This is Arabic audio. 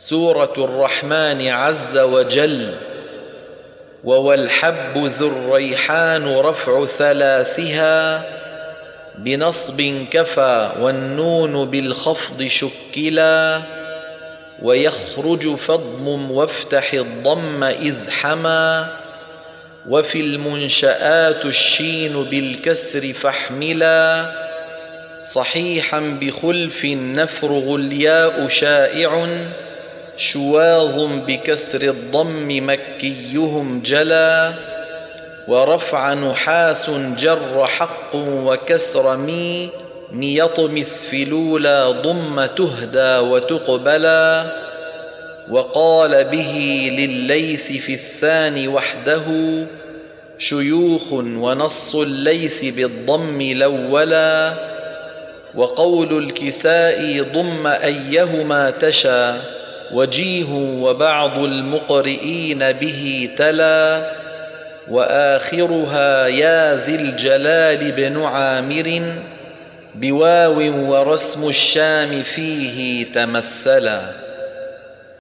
سورة الرحمن عز وجل ووالحب ذو الريحان رفع ثلاثها بنصب كفى والنون بالخفض شكلا ويخرج فضم وافتح الضم إذ حما وفي المنشآت الشين بالكسر فاحملا صحيحا بخلف نفرغ الياء شائع شواظ بكسر الضم مكيهم جلا ورفع نحاس جر حق وكسر مي ميطمث في الأولى ضم تهدى وتقبلا. وقال به لليث في الثاني وحده شيوخ ونص الليث بالضم لولا. وقول الكساء ضم أيهما تشى وجيه وبعض المقرئين به تلا وآخرها يا ذي الجلال بن عامر بواو ورسم الشام فيه تمثلا.